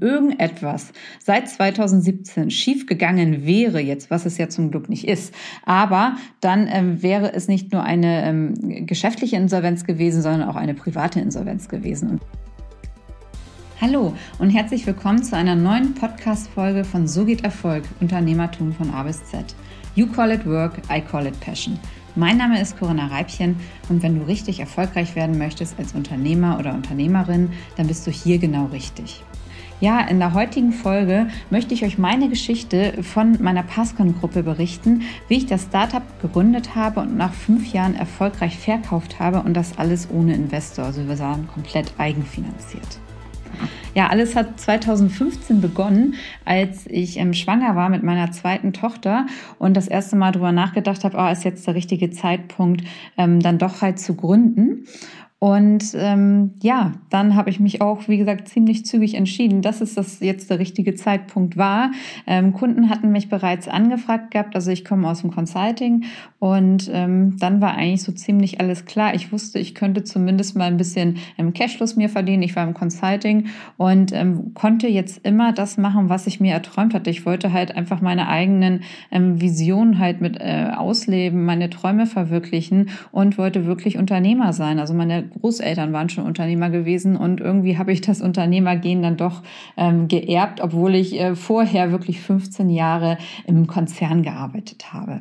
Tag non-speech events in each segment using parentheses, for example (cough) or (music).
irgendetwas seit 2017 schiefgegangen wäre, jetzt was es ja zum Glück nicht ist, aber dann ähm, wäre es nicht nur eine ähm, geschäftliche Insolvenz gewesen, sondern auch eine private Insolvenz gewesen. Hallo und herzlich willkommen zu einer neuen Podcast-Folge von So geht Erfolg, Unternehmertum von A bis Z. You call it work, I call it passion. Mein Name ist Corinna Reibchen und wenn du richtig erfolgreich werden möchtest als Unternehmer oder Unternehmerin, dann bist du hier genau richtig. Ja, in der heutigen Folge möchte ich euch meine Geschichte von meiner Passcon-Gruppe berichten, wie ich das Startup gegründet habe und nach fünf Jahren erfolgreich verkauft habe und das alles ohne Investor. Also wir waren komplett eigenfinanziert. Ja, alles hat 2015 begonnen, als ich ähm, schwanger war mit meiner zweiten Tochter und das erste Mal darüber nachgedacht habe, oh, ist jetzt der richtige Zeitpunkt, ähm, dann doch halt zu gründen. Und ähm, ja, dann habe ich mich auch, wie gesagt, ziemlich zügig entschieden, dass es das jetzt der richtige Zeitpunkt war. Ähm, Kunden hatten mich bereits angefragt gehabt, also ich komme aus dem Consulting und ähm, dann war eigentlich so ziemlich alles klar. Ich wusste, ich könnte zumindest mal ein bisschen im Cashfluss mir verdienen. Ich war im Consulting und ähm, konnte jetzt immer das machen, was ich mir erträumt hatte. Ich wollte halt einfach meine eigenen ähm, Visionen halt mit äh, ausleben, meine Träume verwirklichen und wollte wirklich Unternehmer sein. Also meine Großeltern waren schon Unternehmer gewesen und irgendwie habe ich das Unternehmergehen dann doch ähm, geerbt, obwohl ich äh, vorher wirklich 15 Jahre im Konzern gearbeitet habe.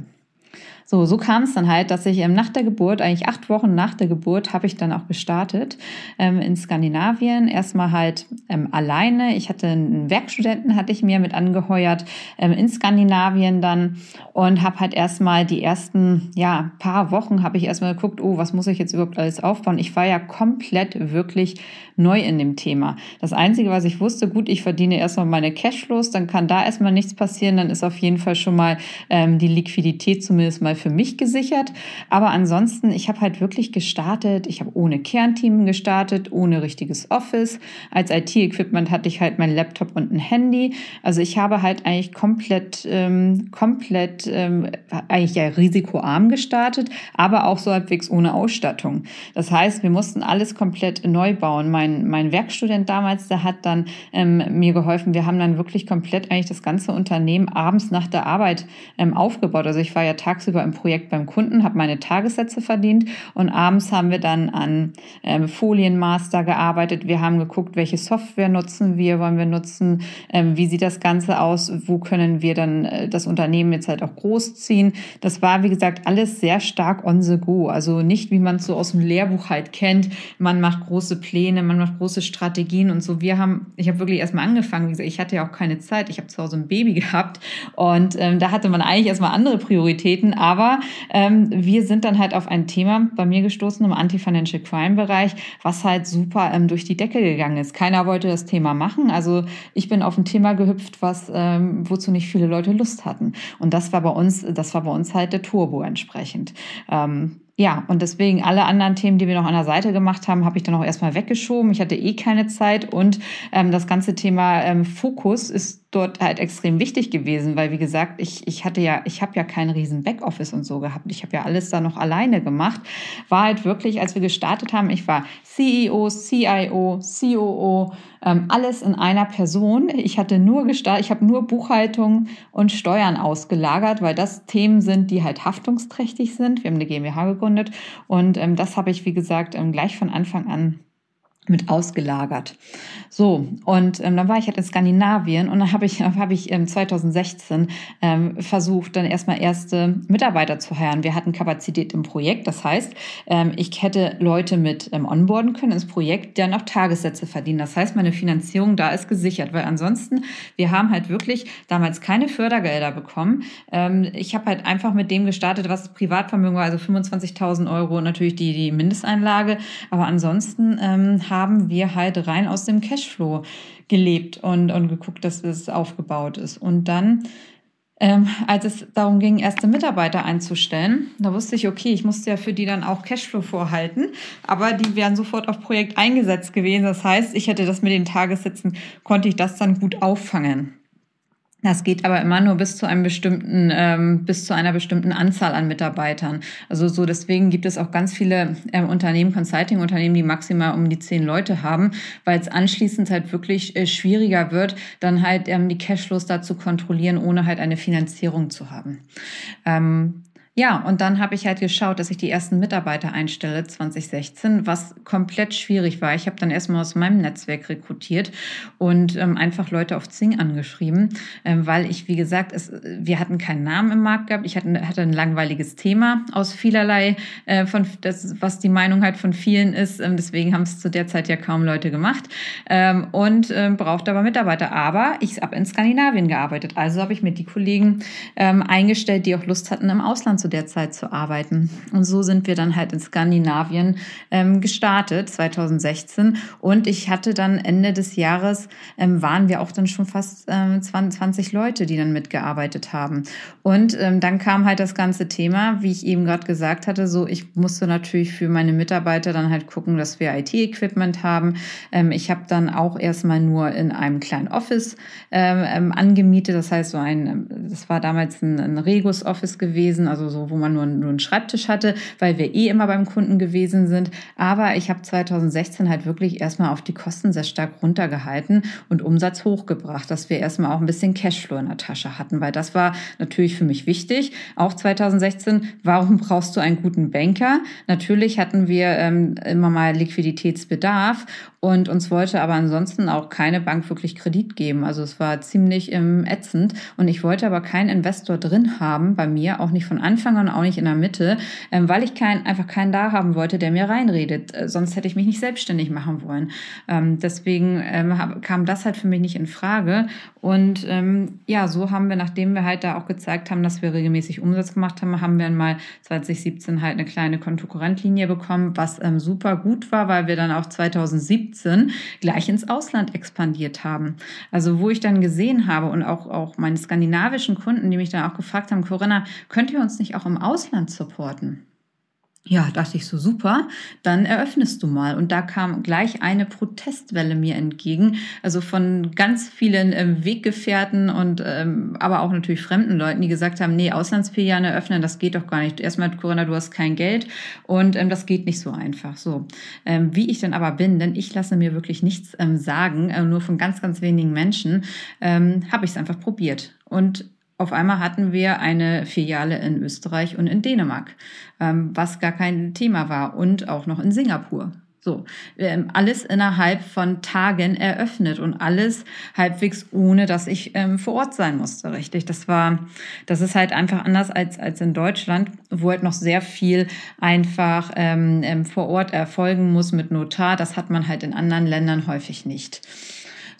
So, so kam es dann halt, dass ich ähm, nach der Geburt, eigentlich acht Wochen nach der Geburt, habe ich dann auch gestartet ähm, in Skandinavien. Erstmal halt ähm, alleine. Ich hatte einen Werkstudenten, hatte ich mir mit angeheuert ähm, in Skandinavien dann und habe halt erstmal die ersten ja paar Wochen habe ich erstmal geguckt, oh, was muss ich jetzt überhaupt alles aufbauen? Ich war ja komplett wirklich neu in dem Thema. Das Einzige, was ich wusste, gut, ich verdiene erstmal meine Cashflows, dann kann da erstmal nichts passieren, dann ist auf jeden Fall schon mal ähm, die Liquidität zumindest mal für mich gesichert. Aber ansonsten, ich habe halt wirklich gestartet. Ich habe ohne Kernteam gestartet, ohne richtiges Office. Als IT-Equipment hatte ich halt mein Laptop und ein Handy. Also ich habe halt eigentlich komplett, ähm, komplett, ähm, eigentlich ja risikoarm gestartet, aber auch so halbwegs ohne Ausstattung. Das heißt, wir mussten alles komplett neu bauen. Mein, mein Werkstudent damals, der hat dann ähm, mir geholfen. Wir haben dann wirklich komplett eigentlich das ganze Unternehmen abends nach der Arbeit ähm, aufgebaut. Also ich war ja tagsüber im Projekt beim Kunden, habe meine Tagessätze verdient und abends haben wir dann an ähm, Folienmaster gearbeitet. Wir haben geguckt, welche Software nutzen wir, wollen wir nutzen, ähm, wie sieht das Ganze aus, wo können wir dann äh, das Unternehmen jetzt halt auch großziehen. Das war, wie gesagt, alles sehr stark on the go. Also nicht, wie man es so aus dem Lehrbuch halt kennt. Man macht große Pläne, man macht große Strategien und so. Wir haben, ich habe wirklich erstmal angefangen, wie gesagt, ich hatte ja auch keine Zeit. Ich habe zu Hause ein Baby gehabt und ähm, da hatte man eigentlich erstmal andere Prioritäten, aber aber ähm, wir sind dann halt auf ein Thema bei mir gestoßen im Anti-Financial Crime-Bereich, was halt super ähm, durch die Decke gegangen ist. Keiner wollte das Thema machen. Also ich bin auf ein Thema gehüpft, was ähm, wozu nicht viele Leute Lust hatten. Und das war bei uns, das war bei uns halt der Turbo entsprechend. Ähm, ja, und deswegen alle anderen Themen, die wir noch an der Seite gemacht haben, habe ich dann auch erstmal weggeschoben. Ich hatte eh keine Zeit und ähm, das ganze Thema ähm, Fokus ist dort halt extrem wichtig gewesen, weil wie gesagt, ich, ich hatte ja, ich habe ja keinen riesen Backoffice und so gehabt. Ich habe ja alles da noch alleine gemacht. War halt wirklich, als wir gestartet haben, ich war CEO, CIO, COO, ähm, alles in einer Person. Ich hatte nur gestartet, ich habe nur Buchhaltung und Steuern ausgelagert, weil das Themen sind, die halt haftungsträchtig sind. Wir haben eine GmbH gegründet und ähm, das habe ich, wie gesagt, ähm, gleich von Anfang an mit ausgelagert. So, und ähm, dann war ich halt in Skandinavien und dann habe ich, (laughs) hab ich ähm, 2016 ähm, versucht, dann erstmal erste Mitarbeiter zu heiraten. Wir hatten Kapazität im Projekt, das heißt, ähm, ich hätte Leute mit ähm, onboarden können ins Projekt, die dann auch Tagessätze verdienen. Das heißt, meine Finanzierung da ist gesichert, weil ansonsten, wir haben halt wirklich damals keine Fördergelder bekommen. Ähm, ich habe halt einfach mit dem gestartet, was Privatvermögen war, also 25.000 Euro natürlich die, die Mindesteinlage, aber ansonsten ähm, haben wir halt rein aus dem Cashflow gelebt und, und geguckt, dass es aufgebaut ist. Und dann ähm, als es darum ging, erste Mitarbeiter einzustellen, da wusste ich, okay, ich musste ja für die dann auch Cashflow vorhalten, aber die wären sofort auf Projekt eingesetzt gewesen. Das heißt, ich hätte das mit den Tagessätzen, konnte ich das dann gut auffangen. Das geht aber immer nur bis zu einem bestimmten, ähm, bis zu einer bestimmten Anzahl an Mitarbeitern. Also so deswegen gibt es auch ganz viele ähm, Unternehmen, Consulting-Unternehmen, die maximal um die zehn Leute haben, weil es anschließend halt wirklich äh, schwieriger wird, dann halt ähm, die Cashflows da zu kontrollieren, ohne halt eine Finanzierung zu haben. Ähm, ja, und dann habe ich halt geschaut, dass ich die ersten Mitarbeiter einstelle 2016, was komplett schwierig war. Ich habe dann erstmal aus meinem Netzwerk rekrutiert und ähm, einfach Leute auf Zing angeschrieben, ähm, weil ich, wie gesagt, es, wir hatten keinen Namen im Markt gehabt. Ich hatte, hatte ein langweiliges Thema aus vielerlei, äh, von das, was die Meinung halt von vielen ist. Ähm, deswegen haben es zu der Zeit ja kaum Leute gemacht ähm, und ähm, brauchte aber Mitarbeiter. Aber ich habe in Skandinavien gearbeitet, also habe ich mir die Kollegen ähm, eingestellt, die auch Lust hatten, im Ausland zu der Zeit zu arbeiten. Und so sind wir dann halt in Skandinavien ähm, gestartet, 2016. Und ich hatte dann Ende des Jahres, ähm, waren wir auch dann schon fast ähm, 20 Leute, die dann mitgearbeitet haben. Und ähm, dann kam halt das ganze Thema, wie ich eben gerade gesagt hatte, so ich musste natürlich für meine Mitarbeiter dann halt gucken, dass wir IT-Equipment haben. Ähm, ich habe dann auch erstmal nur in einem kleinen Office ähm, ähm angemietet. Das heißt, so ein, das war damals ein, ein Regus-Office gewesen, also so so, wo man nur, nur einen Schreibtisch hatte, weil wir eh immer beim Kunden gewesen sind. Aber ich habe 2016 halt wirklich erstmal auf die Kosten sehr stark runtergehalten und Umsatz hochgebracht, dass wir erstmal auch ein bisschen Cashflow in der Tasche hatten, weil das war natürlich für mich wichtig. Auch 2016, warum (laughs) brauchst du einen guten Banker? Natürlich hatten wir ähm, immer mal Liquiditätsbedarf und uns wollte aber ansonsten auch keine Bank wirklich Kredit geben. Also es war ziemlich ähm, ätzend und ich wollte aber keinen Investor drin haben bei mir, auch nicht von Anfang an, auch nicht in der Mitte, ähm, weil ich kein, einfach keinen da haben wollte, der mir reinredet. Äh, sonst hätte ich mich nicht selbstständig machen wollen. Ähm, deswegen ähm, hab, kam das halt für mich nicht in Frage. Und ähm, ja, so haben wir, nachdem wir halt da auch gezeigt haben, dass wir regelmäßig Umsatz gemacht haben, haben wir mal 2017 halt eine kleine Kontokorrentlinie bekommen, was ähm, super gut war, weil wir dann auch 2017 2017 gleich ins Ausland expandiert haben. Also wo ich dann gesehen habe und auch, auch meine skandinavischen Kunden, die mich dann auch gefragt haben, Corinna, könnt ihr uns nicht auch im Ausland supporten? Ja, dachte ich so super, dann eröffnest du mal. Und da kam gleich eine Protestwelle mir entgegen, also von ganz vielen ähm, Weggefährten und ähm, aber auch natürlich fremden Leuten, die gesagt haben, nee, Auslandsfilialen eröffnen, das geht doch gar nicht. Erstmal, Corinna, du hast kein Geld und ähm, das geht nicht so einfach. So, ähm, wie ich dann aber bin, denn ich lasse mir wirklich nichts ähm, sagen, äh, nur von ganz, ganz wenigen Menschen, ähm, habe ich es einfach probiert. Und auf einmal hatten wir eine Filiale in Österreich und in Dänemark, ähm, was gar kein Thema war und auch noch in Singapur. So, ähm, alles innerhalb von Tagen eröffnet und alles halbwegs ohne, dass ich ähm, vor Ort sein musste, richtig. Das war, das ist halt einfach anders als, als in Deutschland, wo halt noch sehr viel einfach ähm, ähm vor Ort erfolgen muss mit Notar. Das hat man halt in anderen Ländern häufig nicht.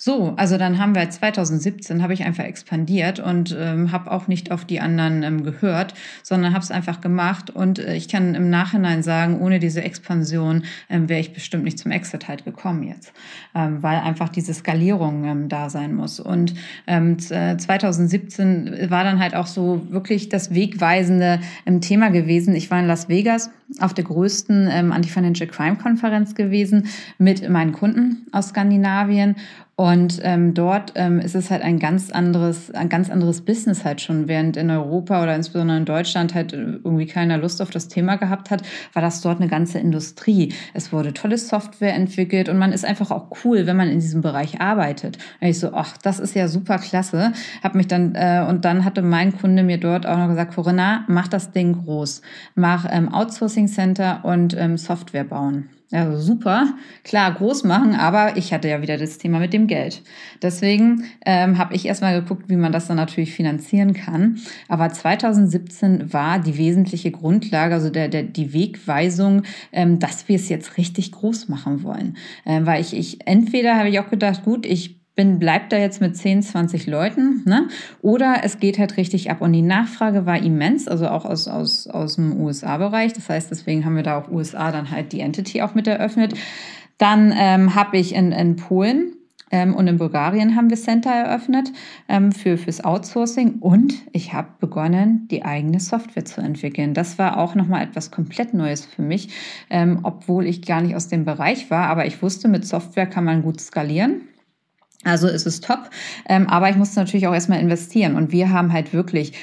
So, also dann haben wir 2017 habe ich einfach expandiert und ähm, habe auch nicht auf die anderen ähm, gehört, sondern habe es einfach gemacht und äh, ich kann im Nachhinein sagen, ohne diese Expansion ähm, wäre ich bestimmt nicht zum Exit halt gekommen jetzt, ähm, weil einfach diese Skalierung ähm, da sein muss. Und ähm, 2017 äh, war dann halt auch so wirklich das wegweisende ähm, Thema gewesen. Ich war in Las Vegas auf der größten ähm, Anti-Financial Crime Konferenz gewesen mit meinen Kunden aus Skandinavien und ähm, dort ähm, ist es halt ein ganz anderes, ein ganz anderes Business halt schon, während in Europa oder insbesondere in Deutschland halt irgendwie keiner Lust auf das Thema gehabt hat, war das dort eine ganze Industrie. Es wurde tolle Software entwickelt und man ist einfach auch cool, wenn man in diesem Bereich arbeitet. Und ich so, ach, das ist ja super klasse. Hab mich dann äh, und dann hatte mein Kunde mir dort auch noch gesagt, Corinna, mach das Ding groß, mach ähm, Outsourcing Center und ähm, Software bauen. Also super, klar, groß machen, aber ich hatte ja wieder das Thema mit dem Geld. Deswegen ähm, habe ich erstmal geguckt, wie man das dann natürlich finanzieren kann. Aber 2017 war die wesentliche Grundlage, also der, der, die Wegweisung, ähm, dass wir es jetzt richtig groß machen wollen. Ähm, weil ich, ich entweder habe ich auch gedacht, gut, ich bin, bleibt da jetzt mit 10, 20 Leuten, ne? Oder es geht halt richtig ab. Und die Nachfrage war immens, also auch aus, aus, aus dem USA-Bereich. Das heißt, deswegen haben wir da auch USA dann halt die Entity auch mit eröffnet. Dann ähm, habe ich in, in Polen ähm, und in Bulgarien haben wir Center eröffnet ähm, für fürs Outsourcing und ich habe begonnen, die eigene Software zu entwickeln. Das war auch nochmal etwas komplett Neues für mich, ähm, obwohl ich gar nicht aus dem Bereich war, aber ich wusste, mit Software kann man gut skalieren. Also es ist top, ähm, aber ich musste natürlich auch erstmal investieren. Und wir haben halt wirklich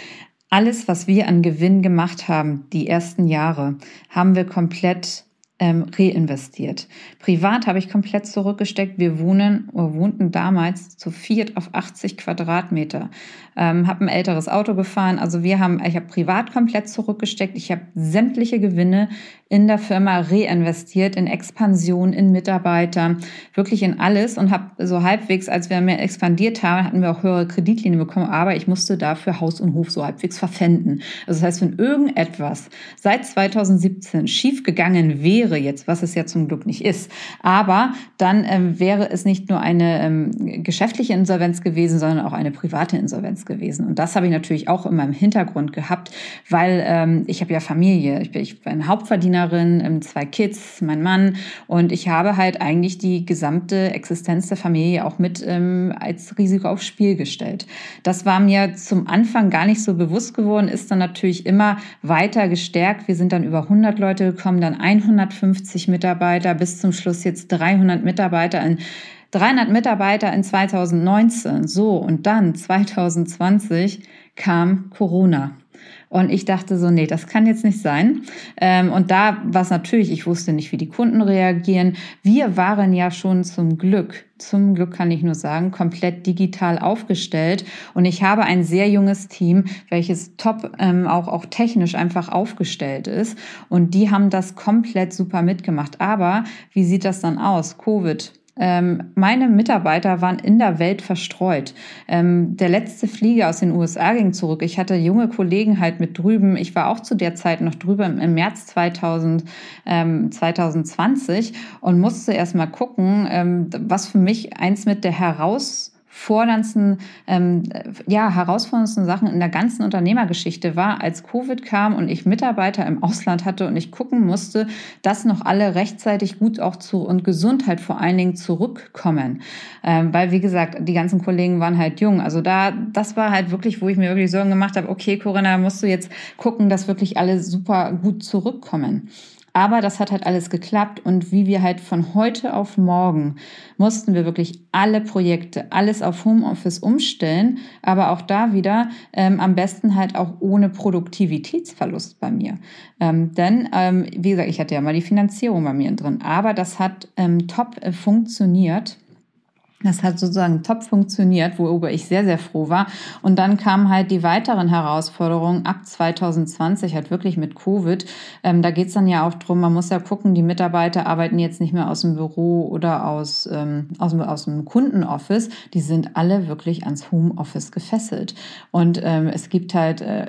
alles, was wir an Gewinn gemacht haben, die ersten Jahre, haben wir komplett ähm, reinvestiert. Privat habe ich komplett zurückgesteckt. Wir wohnen oder wohnten damals zu viert auf 80 Quadratmeter. Ähm, habe ein älteres Auto gefahren. Also wir haben, ich habe privat komplett zurückgesteckt. Ich habe sämtliche Gewinne in der Firma reinvestiert, in Expansion, in Mitarbeiter, wirklich in alles und habe so halbwegs, als wir mehr expandiert haben, hatten wir auch höhere Kreditlinien bekommen, aber ich musste dafür Haus und Hof so halbwegs verpfänden. Also das heißt, wenn irgendetwas seit 2017 schief gegangen wäre jetzt, was es ja zum Glück nicht ist, aber dann ähm, wäre es nicht nur eine ähm, geschäftliche Insolvenz gewesen, sondern auch eine private Insolvenz gewesen. Und das habe ich natürlich auch in meinem Hintergrund gehabt, weil ähm, ich habe ja Familie, ich bin, ich bin Hauptverdiener Alleinerziehendin, ähm, zwei Kids, mein Mann und ich habe halt eigentlich die gesamte Existenz der Familie auch mit ähm, als Risiko aufs Spiel gestellt. Das war mir zum Anfang gar nicht so bewusst geworden, ist dann natürlich immer weiter gestärkt. Wir sind dann über 100 Leute gekommen, dann 150 Mitarbeiter, bis zum Schluss jetzt 300 Mitarbeiter in 300 Mitarbeiter in 2019. So, und dann 2020 kam Corona. Und ich dachte so, nee, das kann jetzt nicht sein. Ähm, und da war es natürlich, ich wusste nicht, wie die Kunden reagieren. Wir waren ja schon zum Glück, zum Glück kann ich nur sagen, komplett digital aufgestellt. Und ich habe ein sehr junges Team, welches top ähm, auch, auch technisch einfach aufgestellt ist. Und die haben das komplett super mitgemacht. Aber wie sieht das dann aus? Covid ähm, meine Mitarbeiter waren in der Welt verstreut. Ähm, der letzte Flieger aus den USA ging zurück. Ich hatte junge Kollegen halt mit drüben. Ich war auch zu der Zeit noch drüber im, März 2000, ähm, 2020 und musste erst mal gucken, ähm, was für mich eins mit der heraus forderndsten, ähm, ja, herausforderndsten Sachen in der ganzen Unternehmergeschichte war, als Covid kam und ich Mitarbeiter im Ausland hatte und ich gucken musste, dass noch alle rechtzeitig gut auch zu und Gesundheit vor allen Dingen zurückkommen. Ähm, weil, wie gesagt, die ganzen Kollegen waren halt jung. Also da, das war halt wirklich, wo ich mir wirklich Sorgen gemacht habe, okay, Corinna, musst du jetzt gucken, dass wirklich alle super gut zurückkommen. Aber das hat halt alles geklappt und wie wir halt von heute auf morgen mussten wir wirklich alle Projekte, alles auf Homeoffice umstellen, aber auch da wieder ähm, am besten halt auch ohne Produktivitätsverlust bei mir. Ähm, denn, ähm, wie gesagt, ich hatte ja mal die Finanzierung bei mir drin, aber das hat ähm, top äh, funktioniert. Das hat sozusagen top funktioniert, worüber ich sehr, sehr froh war. Und dann kamen halt die weiteren Herausforderungen ab 2020, halt wirklich mit Covid. Ähm, da geht's dann ja auch drum, man muss ja gucken, die Mitarbeiter arbeiten jetzt nicht mehr aus dem Büro oder aus, ähm, aus, aus dem Kundenoffice. Die sind alle wirklich ans Homeoffice gefesselt. Und ähm, es gibt halt äh,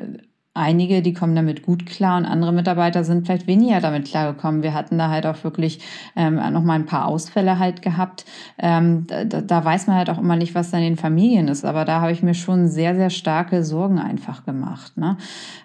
einige, die kommen damit gut klar und andere Mitarbeiter sind vielleicht weniger damit klargekommen. Wir hatten da halt auch wirklich ähm, noch mal ein paar Ausfälle halt gehabt. Ähm, da, da weiß man halt auch immer nicht, was dann in den Familien ist. Aber da habe ich mir schon sehr, sehr starke Sorgen einfach gemacht, ne?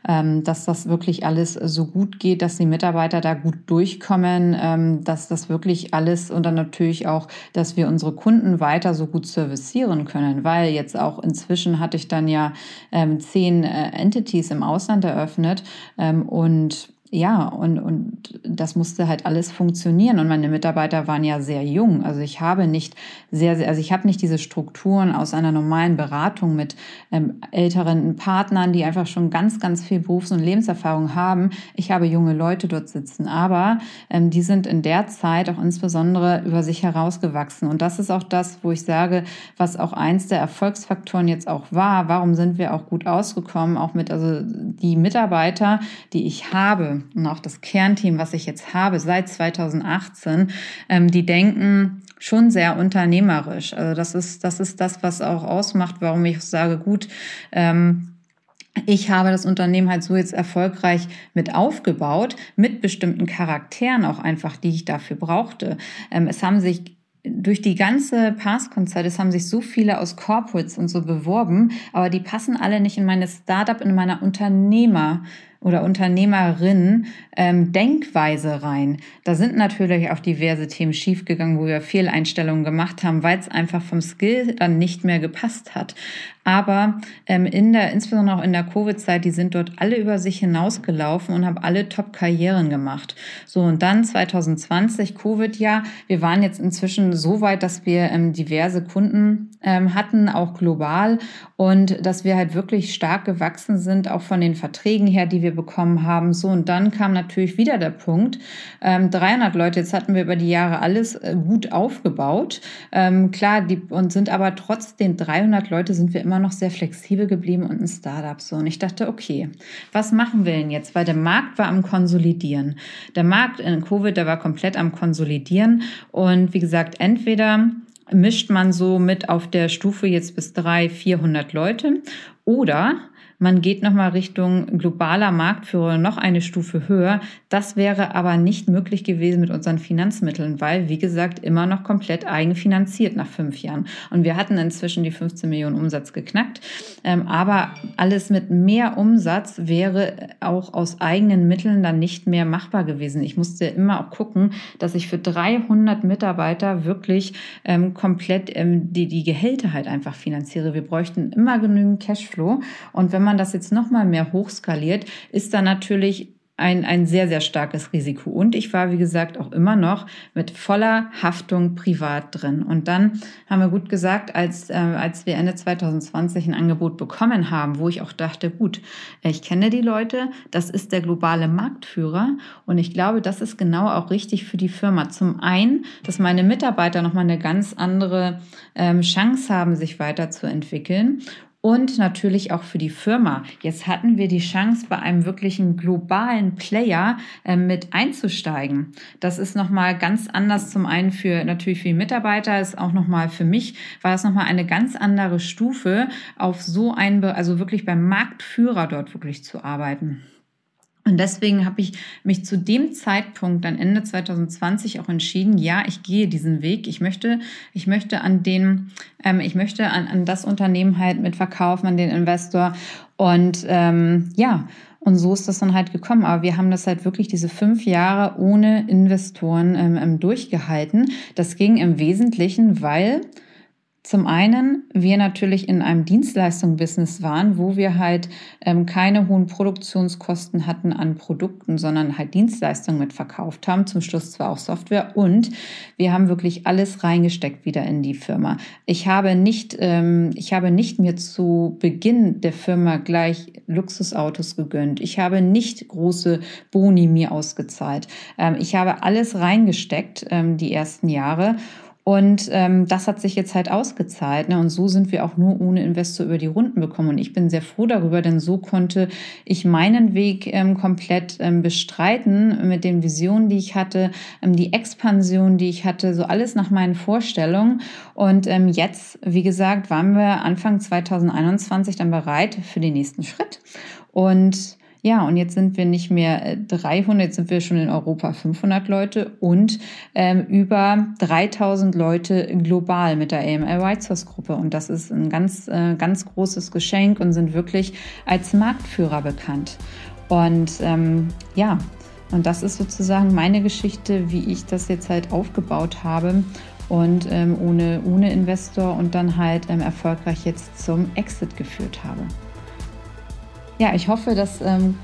Ähm, dass das wirklich alles so gut geht, dass die Mitarbeiter da gut durchkommen, ähm, dass das wirklich alles und dann natürlich auch, dass wir unsere Kunden weiter so gut servicieren können, weil jetzt auch inzwischen hatte ich dann ja ähm, zehn äh, Entities im Ausland Ausland eröffnet ähm, und ja, und, und das musste halt alles funktionieren. Und meine Mitarbeiter waren ja sehr jung. Also ich habe nicht sehr, sehr, also ich habe nicht diese Strukturen aus einer normalen Beratung mit ähm, älteren Partnern, die einfach schon ganz, ganz viel Berufs- und Lebenserfahrung haben. Ich habe junge Leute dort sitzen, aber ähm, die sind in der Zeit auch insbesondere über sich herausgewachsen. Und das ist auch das, wo ich sage, was auch eins der Erfolgsfaktoren jetzt auch war. Warum sind wir auch gut ausgekommen? Auch mit, also die Mitarbeiter, die ich habe, und auch das Kernteam, was ich jetzt habe seit 2018, ähm, die denken schon sehr unternehmerisch. Also das ist, das ist das, was auch ausmacht, warum ich sage, gut, ähm, ich habe das Unternehmen halt so jetzt erfolgreich mit aufgebaut, mit bestimmten Charakteren auch einfach, die ich dafür brauchte. Ähm, es haben sich durch die ganze Pass-Konzert, es haben sich so viele aus Corporates und so beworben, aber die passen alle nicht in meine Startup, in meiner Unternehmer- oder Unternehmerin ähm, Denkweise rein. Da sind natürlich auch diverse Themen schiefgegangen, wo wir Fehleinstellungen gemacht haben, weil es einfach vom Skill dann nicht mehr gepasst hat. Aber ähm, in der, insbesondere auch in der Covid-Zeit, die sind dort alle über sich hinausgelaufen und haben alle Top-Karrieren gemacht. So, und dann 2020, Covid-Jahr, wir waren jetzt inzwischen so weit, dass wir ähm, diverse Kunden ähm, hatten, auch global, und dass wir halt wirklich stark gewachsen sind, auch von den Verträgen her, die wir bekommen haben. So, und dann kam natürlich wieder der Punkt, ähm, 300 Leute, jetzt hatten wir über die Jahre alles äh, gut aufgebaut. Ähm, klar, die, und sind aber trotz den 300 Leute sind wir immer noch sehr flexibel geblieben und ein Startup so. Und ich dachte, okay, was machen wir denn jetzt? Weil der Markt war am Konsolidieren. Der Markt in Covid, der war komplett am Konsolidieren. Und wie gesagt, entweder mischt man so mit auf der Stufe jetzt bis 300, 400 Leute. Oder man geht nochmal Richtung globaler Marktführer noch eine Stufe höher. Das wäre aber nicht möglich gewesen mit unseren Finanzmitteln, weil, wie gesagt, immer noch komplett eigenfinanziert nach fünf Jahren. Und wir hatten inzwischen die 15 Millionen Umsatz geknackt. Ähm, aber alles mit mehr Umsatz wäre auch aus eigenen Mitteln dann nicht mehr machbar gewesen. Ich musste immer auch gucken, dass ich für 300 Mitarbeiter wirklich ähm, komplett ähm, die, die Gehälter halt einfach finanziere. Wir bräuchten immer genügend Cashflow. Und wenn man man das jetzt nochmal mehr hochskaliert, ist da natürlich ein, ein sehr, sehr starkes Risiko. Und ich war, wie gesagt, auch immer noch mit voller Haftung privat drin. Und dann haben wir gut gesagt, als, äh, als wir Ende 2020 ein Angebot bekommen haben, wo ich auch dachte, gut, ich kenne die Leute, das ist der globale Marktführer. Und ich glaube, das ist genau auch richtig für die Firma. Zum einen, dass meine Mitarbeiter nochmal eine ganz andere ähm, Chance haben, sich weiterzuentwickeln und natürlich auch für die Firma. Jetzt hatten wir die Chance, bei einem wirklichen globalen Player äh, mit einzusteigen. Das ist nochmal ganz anders zum einen für natürlich für die Mitarbeiter, ist auch nochmal für mich, war das nochmal eine ganz andere Stufe, auf so ein, also wirklich beim Marktführer dort wirklich zu arbeiten. Und deswegen habe ich mich zu dem Zeitpunkt, dann Ende 2020, auch entschieden, ja, ich gehe diesen Weg. Ich möchte, ich möchte an den, ähm, ich möchte an, an das Unternehmen halt mit verkaufen, an den Investor. Und ähm, ja, und so ist das dann halt gekommen. Aber wir haben das halt wirklich diese fünf Jahre ohne Investoren ähm, ähm durchgehalten. Das ging im Wesentlichen, weil zum einen, wir natürlich in einem Dienstleistung-Business waren, wo wir halt ähm, keine hohen Produktionskosten hatten an Produkten, sondern halt Dienstleistungen mitverkauft haben. Zum Schluss zwar auch Software und wir haben wirklich alles reingesteckt wieder in die Firma. Ich habe nicht, ähm, ich habe nicht mir zu Beginn der Firma gleich Luxusautos gegönnt. Ich habe nicht große Boni mir ausgezahlt. Ähm, ich habe alles reingesteckt ähm, die ersten Jahre und ähm, das hat sich jetzt halt ausgezahlt. Ne? Und so sind wir auch nur ohne Investor über die Runden bekommen. Und ich bin sehr froh darüber, denn so konnte ich meinen Weg ähm, komplett ähm, bestreiten mit den Visionen, die ich hatte, ähm, die Expansion, die ich hatte, so alles nach meinen Vorstellungen. Und ähm, jetzt, wie gesagt, waren wir Anfang 2021 dann bereit für den nächsten Schritt. Und ja, und jetzt sind wir nicht mehr 300, äh, jetzt sind wir schon in Europa 500 Leute und ähm, über 3000 Leute global mit der AML White Source Gruppe. Und das ist ein ganz, äh, ganz großes Geschenk und sind wirklich als Marktführer bekannt. Und ähm, ja, und das ist sozusagen meine Geschichte, wie ich das jetzt halt aufgebaut habe und ähm, ohne, ohne Investor und dann halt ähm, erfolgreich jetzt zum Exit geführt habe ja, ich hoffe, das ähm,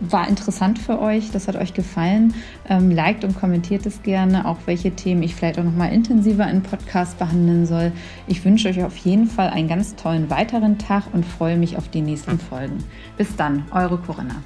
war interessant für euch, das hat euch gefallen. Ähm, liked und kommentiert es gerne, auch welche Themen ich vielleicht auch noch mal intensiver im Podcast behandeln soll. Ich wünsche euch auf jeden Fall einen ganz tollen weiteren Tag und freue mich auf die nächsten Folgen. Bis dann, eure Corinna.